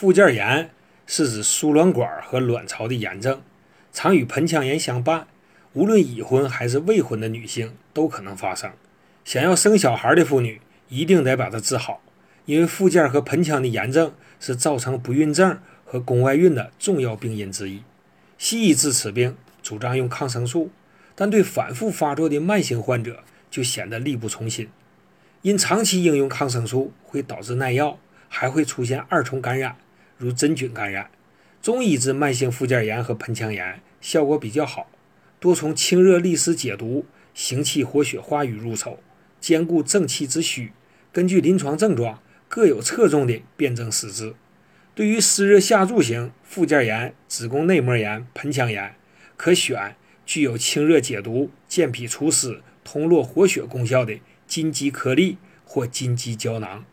附件炎是指输卵管和卵巢的炎症，常与盆腔炎相伴，无论已婚还是未婚的女性都可能发生。想要生小孩的妇女一定得把它治好，因为附件和盆腔的炎症是造成不孕症和宫外孕的重要病因之一。西医治此病主张用抗生素，但对反复发作的慢性患者就显得力不从心，因长期应用抗生素会导致耐药。还会出现二重感染，如真菌感染。中医治慢性附件炎和盆腔炎效果比较好，多从清热利湿解毒、行气活血化瘀入手，兼顾正气之虚。根据临床症状，各有侧重的辨证施治。对于湿热下注型附件炎、子宫内膜炎、盆腔炎，可选具有清热解毒、健脾除湿、通络活血功效的金鸡颗粒或金鸡胶囊。